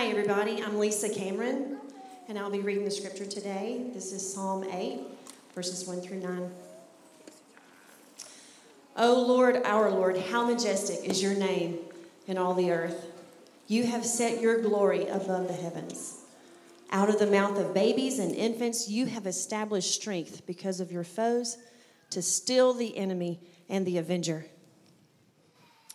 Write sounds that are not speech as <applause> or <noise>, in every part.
Hi, everybody. I'm Lisa Cameron, and I'll be reading the scripture today. This is Psalm 8, verses 1 through 9. O Lord, our Lord, how majestic is your name in all the earth. You have set your glory above the heavens. Out of the mouth of babies and infants, you have established strength because of your foes to still the enemy and the avenger.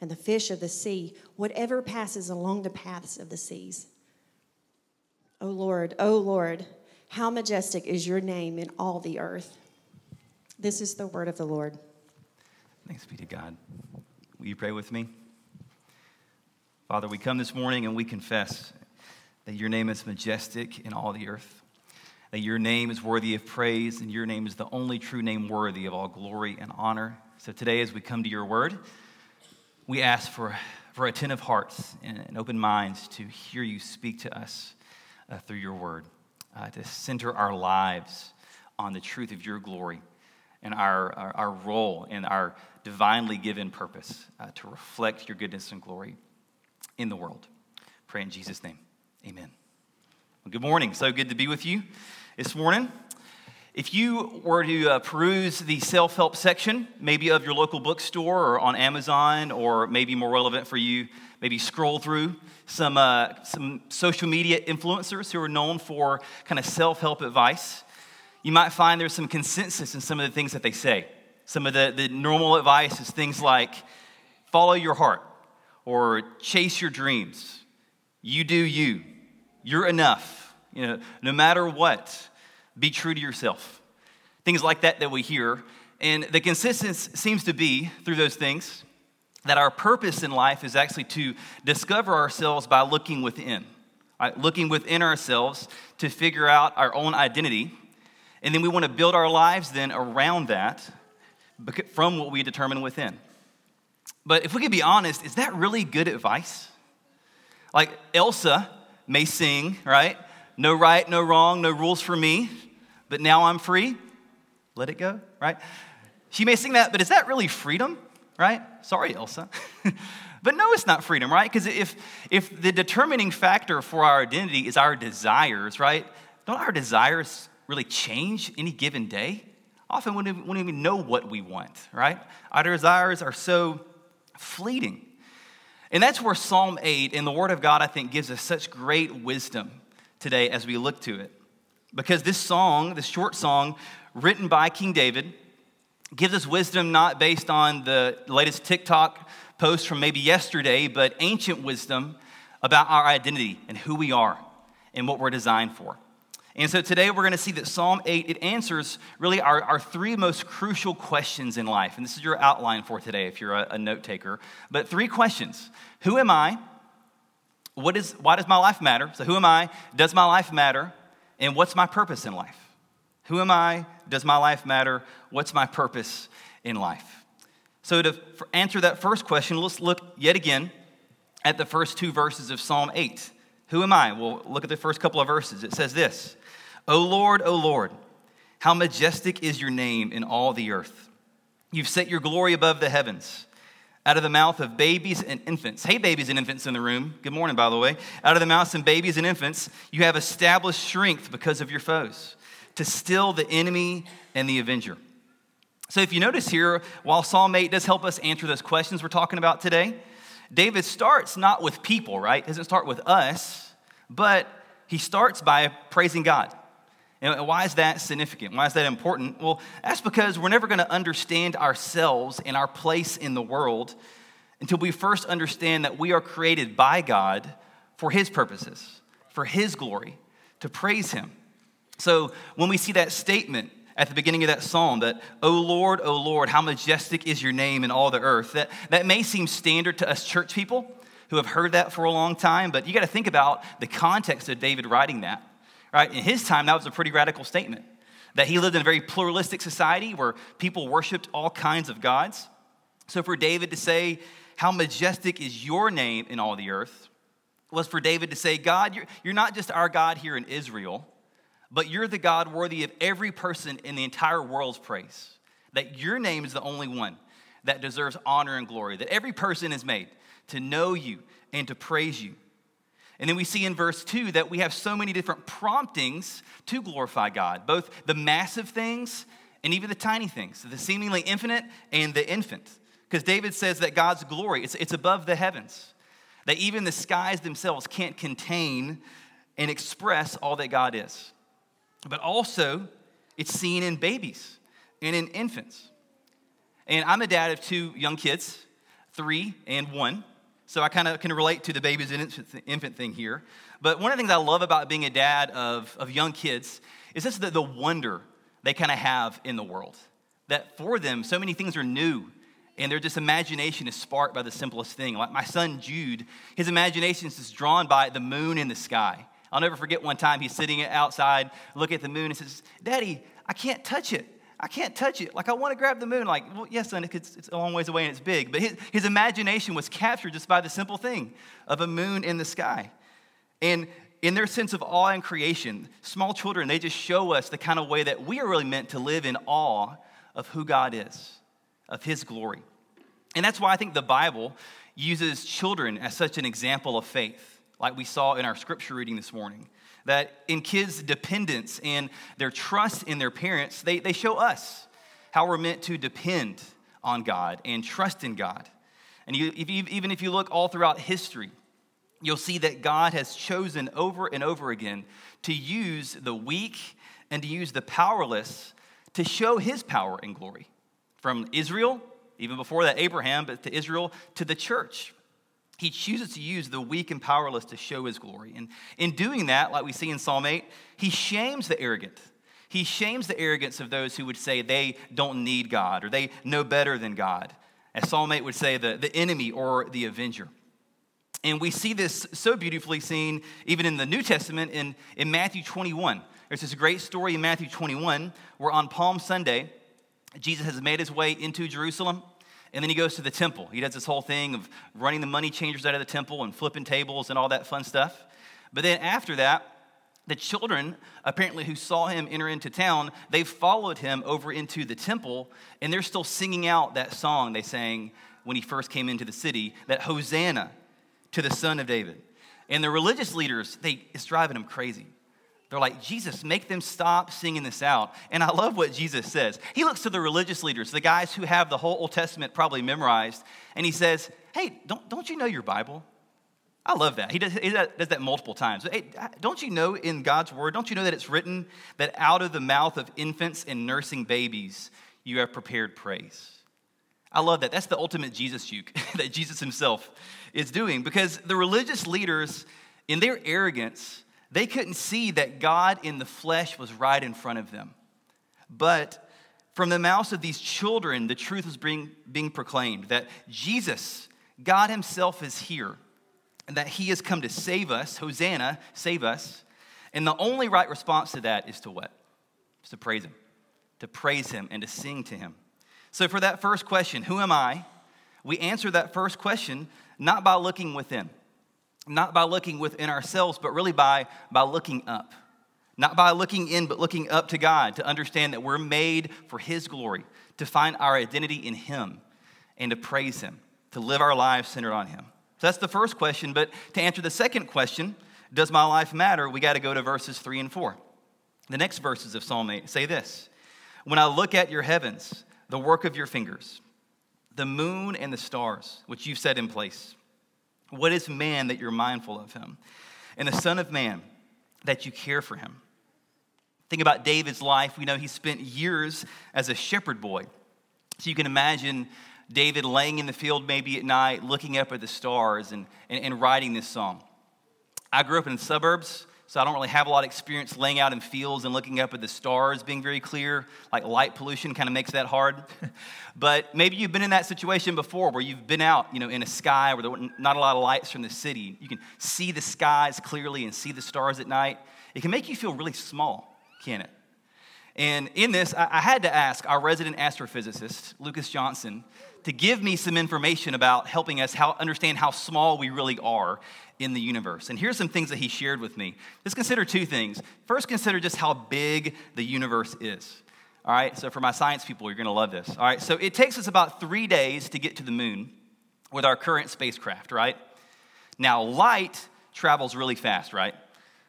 and the fish of the sea, whatever passes along the paths of the seas. O Lord, O Lord, how majestic is your name in all the earth. This is the word of the Lord. Thanks be to God. Will you pray with me? Father, we come this morning and we confess that your name is majestic in all the earth, that your name is worthy of praise, and your name is the only true name worthy of all glory and honor. So today, as we come to your word, we ask for, for attentive hearts and, open minds to hear you speak to us uh, through your word, uh, to center our lives on the truth of your glory and our, our, our role and our divinely given purpose uh, to reflect your goodness and glory in the world. Pray in Jesus' name. Amen. Well, good morning. So good to be with you this morning. If you were to uh, peruse the self help section, maybe of your local bookstore or on Amazon, or maybe more relevant for you, maybe scroll through some, uh, some social media influencers who are known for kind of self help advice, you might find there's some consensus in some of the things that they say. Some of the, the normal advice is things like follow your heart, or chase your dreams. You do you. You're enough. You know, no matter what, be true to yourself. Things like that that we hear. And the consistency seems to be through those things that our purpose in life is actually to discover ourselves by looking within, right? looking within ourselves to figure out our own identity. And then we want to build our lives then around that from what we determine within. But if we could be honest, is that really good advice? Like Elsa may sing, right? No right, no wrong, no rules for me, but now I'm free. Let it go, right? She may sing that, but is that really freedom, right? Sorry, Elsa. <laughs> but no, it's not freedom, right? Because if, if the determining factor for our identity is our desires, right? Don't our desires really change any given day? Often we don't even know what we want, right? Our desires are so fleeting. And that's where Psalm 8 in the Word of God, I think, gives us such great wisdom today as we look to it. Because this song, this short song written by King David, gives us wisdom not based on the latest TikTok post from maybe yesterday, but ancient wisdom about our identity and who we are and what we're designed for. And so today we're going to see that Psalm 8, it answers really our, our three most crucial questions in life. And this is your outline for today if you're a, a note taker. But three questions Who am I? What is, why does my life matter? So, who am I? Does my life matter? And what's my purpose in life? Who am I? Does my life matter? What's my purpose in life? So, to answer that first question, let's look yet again at the first two verses of Psalm 8. Who am I? Well, look at the first couple of verses. It says this O Lord, O Lord, how majestic is your name in all the earth. You've set your glory above the heavens. Out of the mouth of babies and infants. Hey, babies and infants in the room. Good morning, by the way. Out of the mouths of babies and infants, you have established strength because of your foes, to still the enemy and the avenger. So, if you notice here, while Psalm 8 does help us answer those questions we're talking about today, David starts not with people, right? Doesn't start with us, but he starts by praising God. And why is that significant? Why is that important? Well, that's because we're never going to understand ourselves and our place in the world until we first understand that we are created by God for His purposes, for His glory, to praise Him. So when we see that statement at the beginning of that psalm that, O Lord, O Lord, how majestic is your name in all the earth, that, that may seem standard to us church people who have heard that for a long time, but you got to think about the context of David writing that. Right? In his time, that was a pretty radical statement. That he lived in a very pluralistic society where people worshiped all kinds of gods. So for David to say, How majestic is your name in all the earth, was for David to say, God, you're, you're not just our God here in Israel, but you're the God worthy of every person in the entire world's praise. That your name is the only one that deserves honor and glory, that every person is made to know you and to praise you. And then we see in verse 2 that we have so many different promptings to glorify God, both the massive things and even the tiny things, the seemingly infinite and the infant. Because David says that God's glory, it's, it's above the heavens, that even the skies themselves can't contain and express all that God is. But also, it's seen in babies and in infants. And I'm a dad of two young kids, three and one. So I kind of can relate to the babies and infant thing here. But one of the things I love about being a dad of, of young kids is just the, the wonder they kind of have in the world. That for them, so many things are new and their just imagination is sparked by the simplest thing. Like my son Jude, his imagination is just drawn by the moon in the sky. I'll never forget one time he's sitting outside, look at the moon, and says, Daddy, I can't touch it. I can't touch it. Like, I want to grab the moon. Like, well, yes, son, it's, it's a long ways away and it's big. But his, his imagination was captured just by the simple thing of a moon in the sky. And in their sense of awe and creation, small children, they just show us the kind of way that we are really meant to live in awe of who God is, of his glory. And that's why I think the Bible uses children as such an example of faith, like we saw in our scripture reading this morning that in kids' dependence and their trust in their parents, they, they show us how we're meant to depend on God and trust in God. And you, if you, even if you look all throughout history, you'll see that God has chosen over and over again to use the weak and to use the powerless to show his power and glory. From Israel, even before that, Abraham, but to Israel, to the church he chooses to use the weak and powerless to show his glory. And in doing that, like we see in Psalm 8, he shames the arrogant. He shames the arrogance of those who would say they don't need God or they know better than God. As Psalm 8 would say, the, the enemy or the avenger. And we see this so beautifully seen even in the New Testament in, in Matthew 21. There's this great story in Matthew 21 where on Palm Sunday, Jesus has made his way into Jerusalem. And then he goes to the temple. He does this whole thing of running the money changers out of the temple and flipping tables and all that fun stuff. But then after that, the children, apparently, who saw him enter into town, they followed him over into the temple, and they're still singing out that song they sang when he first came into the city that Hosanna to the Son of David. And the religious leaders, they, it's driving them crazy. They're like, Jesus, make them stop singing this out. And I love what Jesus says. He looks to the religious leaders, the guys who have the whole Old Testament probably memorized, and he says, Hey, don't, don't you know your Bible? I love that. He does, he does that multiple times. Hey, don't you know in God's word, don't you know that it's written that out of the mouth of infants and nursing babies you have prepared praise? I love that. That's the ultimate Jesus juke <laughs> that Jesus himself is doing because the religious leaders, in their arrogance, they couldn't see that God in the flesh was right in front of them. But from the mouths of these children, the truth was being, being proclaimed that Jesus, God Himself, is here and that He has come to save us. Hosanna, save us. And the only right response to that is to what? Is to praise Him, to praise Him and to sing to Him. So, for that first question, who am I? We answer that first question not by looking within not by looking within ourselves, but really by, by looking up. Not by looking in, but looking up to God to understand that we're made for His glory, to find our identity in Him, and to praise Him, to live our lives centered on Him. So that's the first question. But to answer the second question, does my life matter? We got to go to verses three and four. The next verses of Psalm 8 say this When I look at your heavens, the work of your fingers, the moon and the stars, which you've set in place, what is man that you're mindful of him? And the Son of Man that you care for him? Think about David's life. We know he spent years as a shepherd boy. So you can imagine David laying in the field maybe at night, looking up at the stars and, and, and writing this song. I grew up in the suburbs, so I don't really have a lot of experience laying out in fields and looking up at the stars being very clear. Like light pollution kind of makes that hard. <laughs> but maybe you've been in that situation before where you've been out, you know, in a sky where there are not a lot of lights from the city. You can see the skies clearly and see the stars at night. It can make you feel really small, can it? And in this, I had to ask our resident astrophysicist, Lucas Johnson, to give me some information about helping us how, understand how small we really are in the universe. And here's some things that he shared with me. Just consider two things. First, consider just how big the universe is. All right, so for my science people, you're gonna love this. All right, so it takes us about three days to get to the moon with our current spacecraft, right? Now, light travels really fast, right?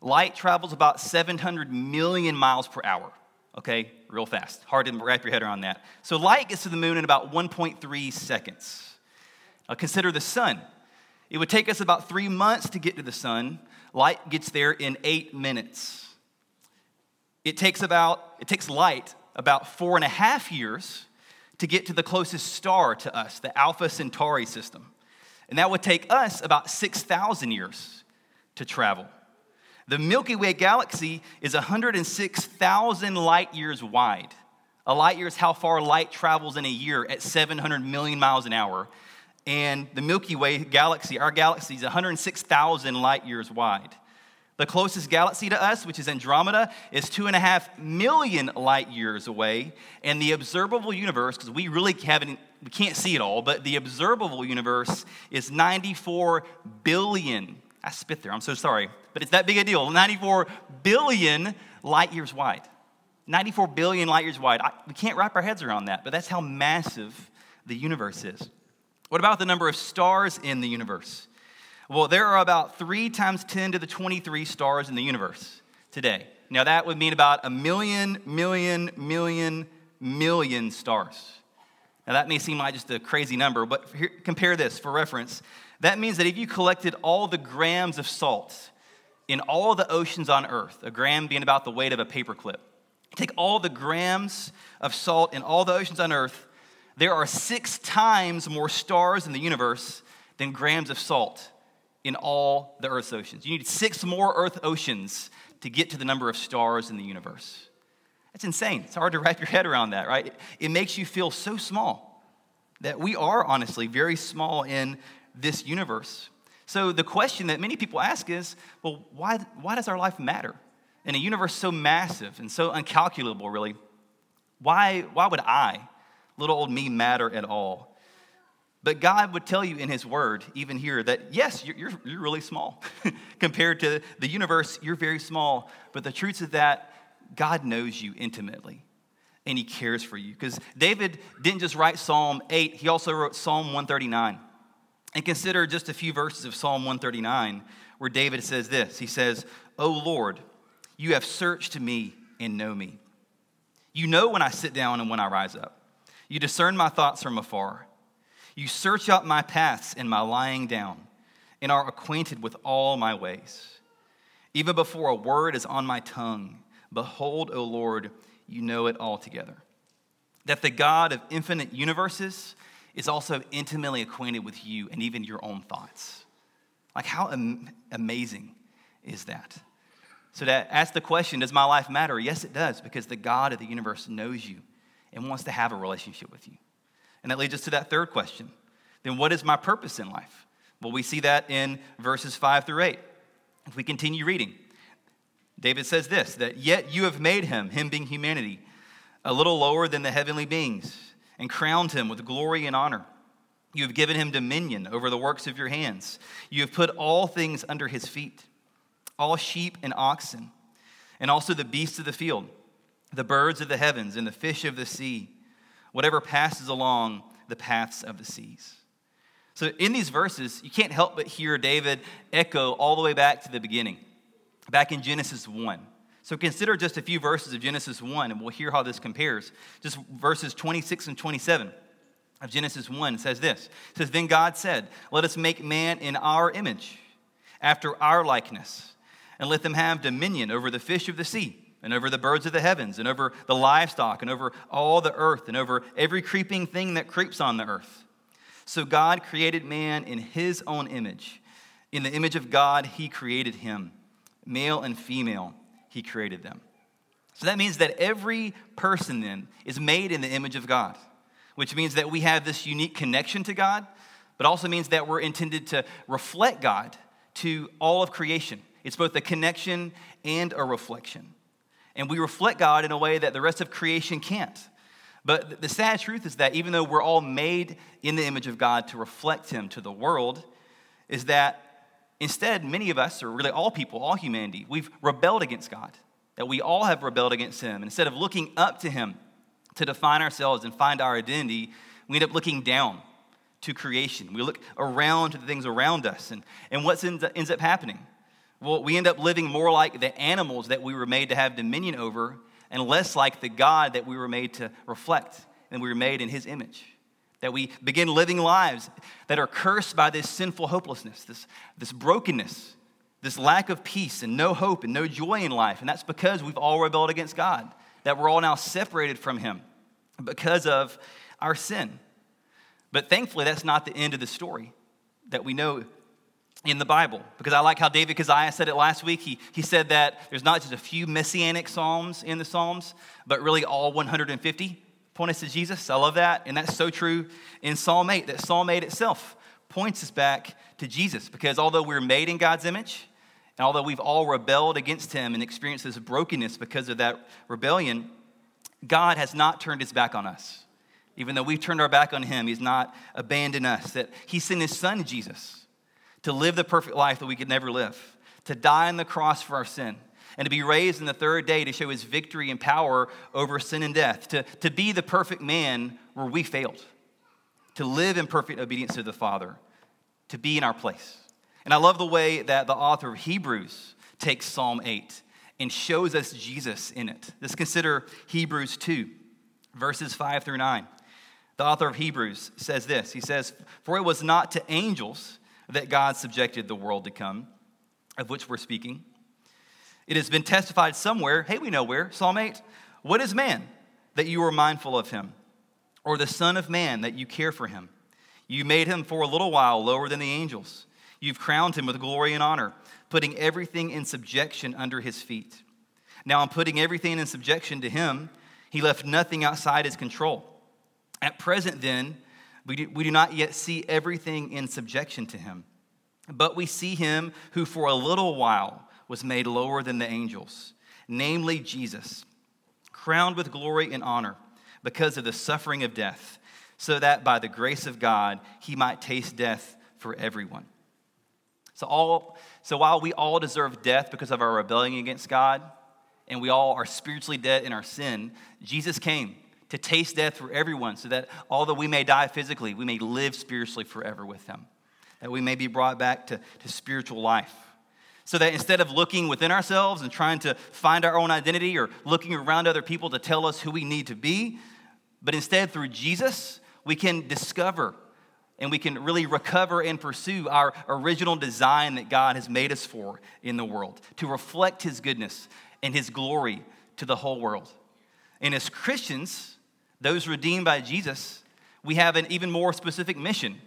Light travels about 700 million miles per hour, okay? Real fast. Hard to wrap your head around that. So, light gets to the moon in about 1.3 seconds. Now, consider the sun. It would take us about three months to get to the sun. Light gets there in eight minutes. It takes about, it takes light about four and a half years to get to the closest star to us, the Alpha Centauri system. And that would take us about 6,000 years to travel. The Milky Way galaxy is 106,000 light years wide. A light year is how far light travels in a year at 700 million miles an hour and the Milky Way galaxy, our galaxy, is 106,000 light years wide. The closest galaxy to us, which is Andromeda, is two and a half million light years away. And the observable universe, because we really haven't, we can't see it all, but the observable universe is 94 billion. I spit there, I'm so sorry, but it's that big a deal. 94 billion light years wide. 94 billion light years wide. I, we can't wrap our heads around that, but that's how massive the universe is. What about the number of stars in the universe? Well, there are about 3 times 10 to the 23 stars in the universe today. Now, that would mean about a million, million, million, million stars. Now, that may seem like just a crazy number, but here, compare this for reference. That means that if you collected all the grams of salt in all the oceans on Earth, a gram being about the weight of a paperclip, take all the grams of salt in all the oceans on Earth, there are six times more stars in the universe than grams of salt in all the Earth's oceans. You need six more Earth oceans to get to the number of stars in the universe. That's insane. It's hard to wrap your head around that, right? It makes you feel so small that we are honestly very small in this universe. So the question that many people ask is well, why, why does our life matter? In a universe so massive and so uncalculable, really, why, why would I little old me matter at all. But God would tell you in His Word, even here, that yes, you're, you're, you're really small. <laughs> Compared to the universe, you're very small. But the truth is that God knows you intimately and He cares for you. Because David didn't just write Psalm 8, he also wrote Psalm 139. And consider just a few verses of Psalm 139 where David says this He says, O Lord, you have searched me and know me. You know when I sit down and when I rise up. You discern my thoughts from afar. You search out my paths and my lying down, and are acquainted with all my ways. Even before a word is on my tongue, behold, O Lord, you know it altogether. That the God of infinite universes is also intimately acquainted with you and even your own thoughts. Like, how am- amazing is that? So, to ask the question, does my life matter? Yes, it does, because the God of the universe knows you and wants to have a relationship with you. And that leads us to that third question. Then what is my purpose in life? Well, we see that in verses 5 through 8. If we continue reading, David says this that yet you have made him, him being humanity, a little lower than the heavenly beings, and crowned him with glory and honor. You have given him dominion over the works of your hands. You have put all things under his feet, all sheep and oxen, and also the beasts of the field the birds of the heavens and the fish of the sea, whatever passes along the paths of the seas. So, in these verses, you can't help but hear David echo all the way back to the beginning, back in Genesis 1. So, consider just a few verses of Genesis 1, and we'll hear how this compares. Just verses 26 and 27 of Genesis 1 says this It says, Then God said, Let us make man in our image, after our likeness, and let them have dominion over the fish of the sea and over the birds of the heavens, and over the livestock, and over all the earth, and over every creeping thing that creeps on the earth. So God created man in his own image. In the image of God, he created him. male and female, he created them. So that means that every person then is made in the image of God, which means that we have this unique connection to God, but also means that we're intended to reflect God to all of creation. It's both a connection and a reflection. And we reflect God in a way that the rest of creation can't. But the sad truth is that even though we're all made in the image of God to reflect Him to the world, is that instead, many of us, or really all people, all humanity, we've rebelled against God. That we all have rebelled against Him. Instead of looking up to Him to define ourselves and find our identity, we end up looking down to creation. We look around to the things around us. And, and what ends, ends up happening? Well, we end up living more like the animals that we were made to have dominion over and less like the God that we were made to reflect and we were made in his image. That we begin living lives that are cursed by this sinful hopelessness, this, this brokenness, this lack of peace and no hope and no joy in life. And that's because we've all rebelled against God, that we're all now separated from him because of our sin. But thankfully, that's not the end of the story that we know in the Bible. Because I like how David Keziah said it last week. He, he said that there's not just a few messianic psalms in the Psalms, but really all 150 point us to Jesus. I love that. And that's so true in Psalm 8, that Psalm 8 itself points us back to Jesus. Because although we're made in God's image, and although we've all rebelled against him and experienced this brokenness because of that rebellion, God has not turned his back on us. Even though we've turned our back on him, he's not abandoned us. That he sent his son, Jesus to live the perfect life that we could never live, to die on the cross for our sin, and to be raised in the third day to show his victory and power over sin and death, to, to be the perfect man where we failed, to live in perfect obedience to the Father, to be in our place. And I love the way that the author of Hebrews takes Psalm 8 and shows us Jesus in it. Let's consider Hebrews 2, verses 5 through 9. The author of Hebrews says this He says, For it was not to angels that God subjected the world to come, of which we're speaking. It has been testified somewhere, hey, we know where, Psalm 8. What is man that you are mindful of him? Or the Son of Man that you care for him? You made him for a little while lower than the angels. You've crowned him with glory and honor, putting everything in subjection under his feet. Now, in putting everything in subjection to him, he left nothing outside his control. At present, then, we do, we do not yet see everything in subjection to him. But we see him who for a little while was made lower than the angels, namely Jesus, crowned with glory and honor because of the suffering of death, so that by the grace of God he might taste death for everyone. So, all, so while we all deserve death because of our rebellion against God, and we all are spiritually dead in our sin, Jesus came to taste death for everyone, so that although we may die physically, we may live spiritually forever with Him, that we may be brought back to, to spiritual life. So that instead of looking within ourselves and trying to find our own identity or looking around other people to tell us who we need to be, but instead through Jesus, we can discover and we can really recover and pursue our original design that God has made us for in the world to reflect His goodness and His glory to the whole world. And as Christians, those redeemed by Jesus, we have an even more specific mission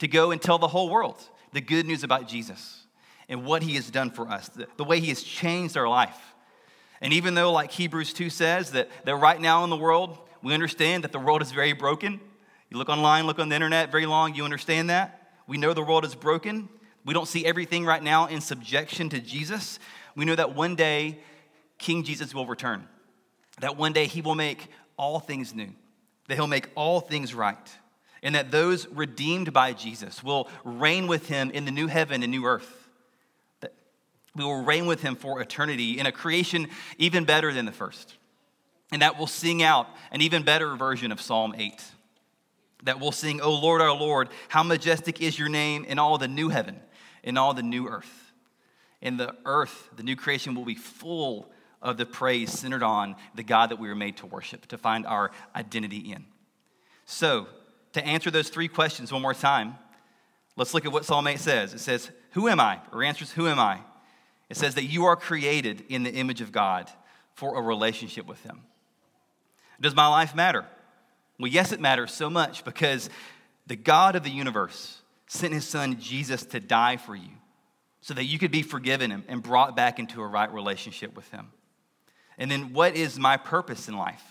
to go and tell the whole world the good news about Jesus and what he has done for us, the, the way he has changed our life. And even though, like Hebrews 2 says, that, that right now in the world, we understand that the world is very broken. You look online, look on the internet very long, you understand that. We know the world is broken. We don't see everything right now in subjection to Jesus. We know that one day King Jesus will return, that one day he will make all things new, that he'll make all things right, and that those redeemed by Jesus will reign with him in the new heaven and new earth. We will reign with him for eternity in a creation even better than the first. And that we'll sing out an even better version of Psalm 8. That we'll sing, O Lord, our Lord, how majestic is your name in all the new heaven, in all the new earth. In the earth, the new creation will be full of the praise centered on the God that we were made to worship, to find our identity in. So, to answer those three questions one more time, let's look at what Psalm 8 says. It says, Who am I? Or answers, Who am I? It says that you are created in the image of God for a relationship with Him. Does my life matter? Well, yes, it matters so much because the God of the universe sent His Son Jesus to die for you so that you could be forgiven and brought back into a right relationship with Him. And then, what is my purpose in life?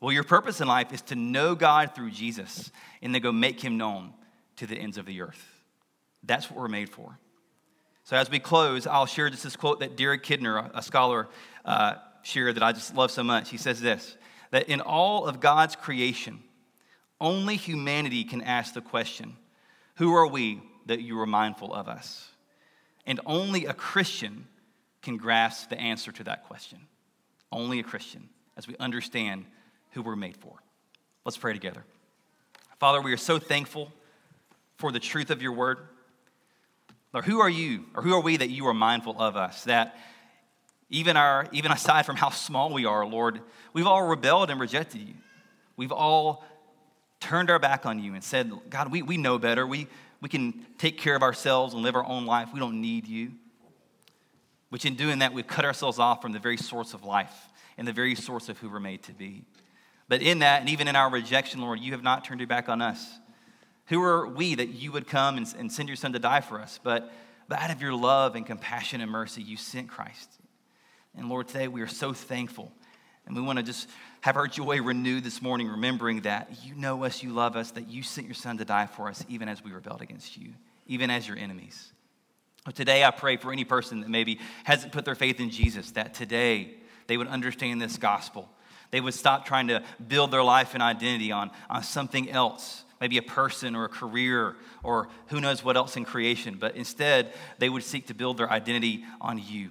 Well, your purpose in life is to know God through Jesus and then go make Him known to the ends of the earth. That's what we're made for. So, as we close, I'll share just this quote that Derek Kidner, a scholar, uh, shared that I just love so much. He says this that in all of God's creation, only humanity can ask the question, Who are we that you are mindful of us? And only a Christian can grasp the answer to that question. Only a Christian, as we understand who we're made for. Let's pray together. Father, we are so thankful for the truth of your word. Lord, who are you, or who are we that you are mindful of us? That even, our, even aside from how small we are, Lord, we've all rebelled and rejected you. We've all turned our back on you and said, God, we, we know better. We, we can take care of ourselves and live our own life. We don't need you. Which, in doing that, we've cut ourselves off from the very source of life and the very source of who we're made to be. But in that, and even in our rejection, Lord, you have not turned your back on us. Who are we that you would come and, and send your son to die for us? But, but out of your love and compassion and mercy, you sent Christ. And Lord, today we are so thankful. And we want to just have our joy renewed this morning, remembering that you know us, you love us, that you sent your son to die for us, even as we rebelled against you, even as your enemies. Today, I pray for any person that maybe hasn't put their faith in Jesus, that today they would understand this gospel. They would stop trying to build their life and identity on, on something else, maybe a person or a career or who knows what else in creation, but instead they would seek to build their identity on you.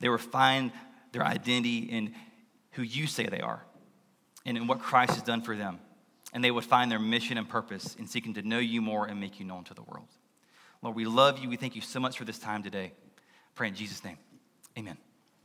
They would find their identity in who you say they are and in what Christ has done for them. And they would find their mission and purpose in seeking to know you more and make you known to the world. Lord, we love you. We thank you so much for this time today. Pray in Jesus' name. Amen.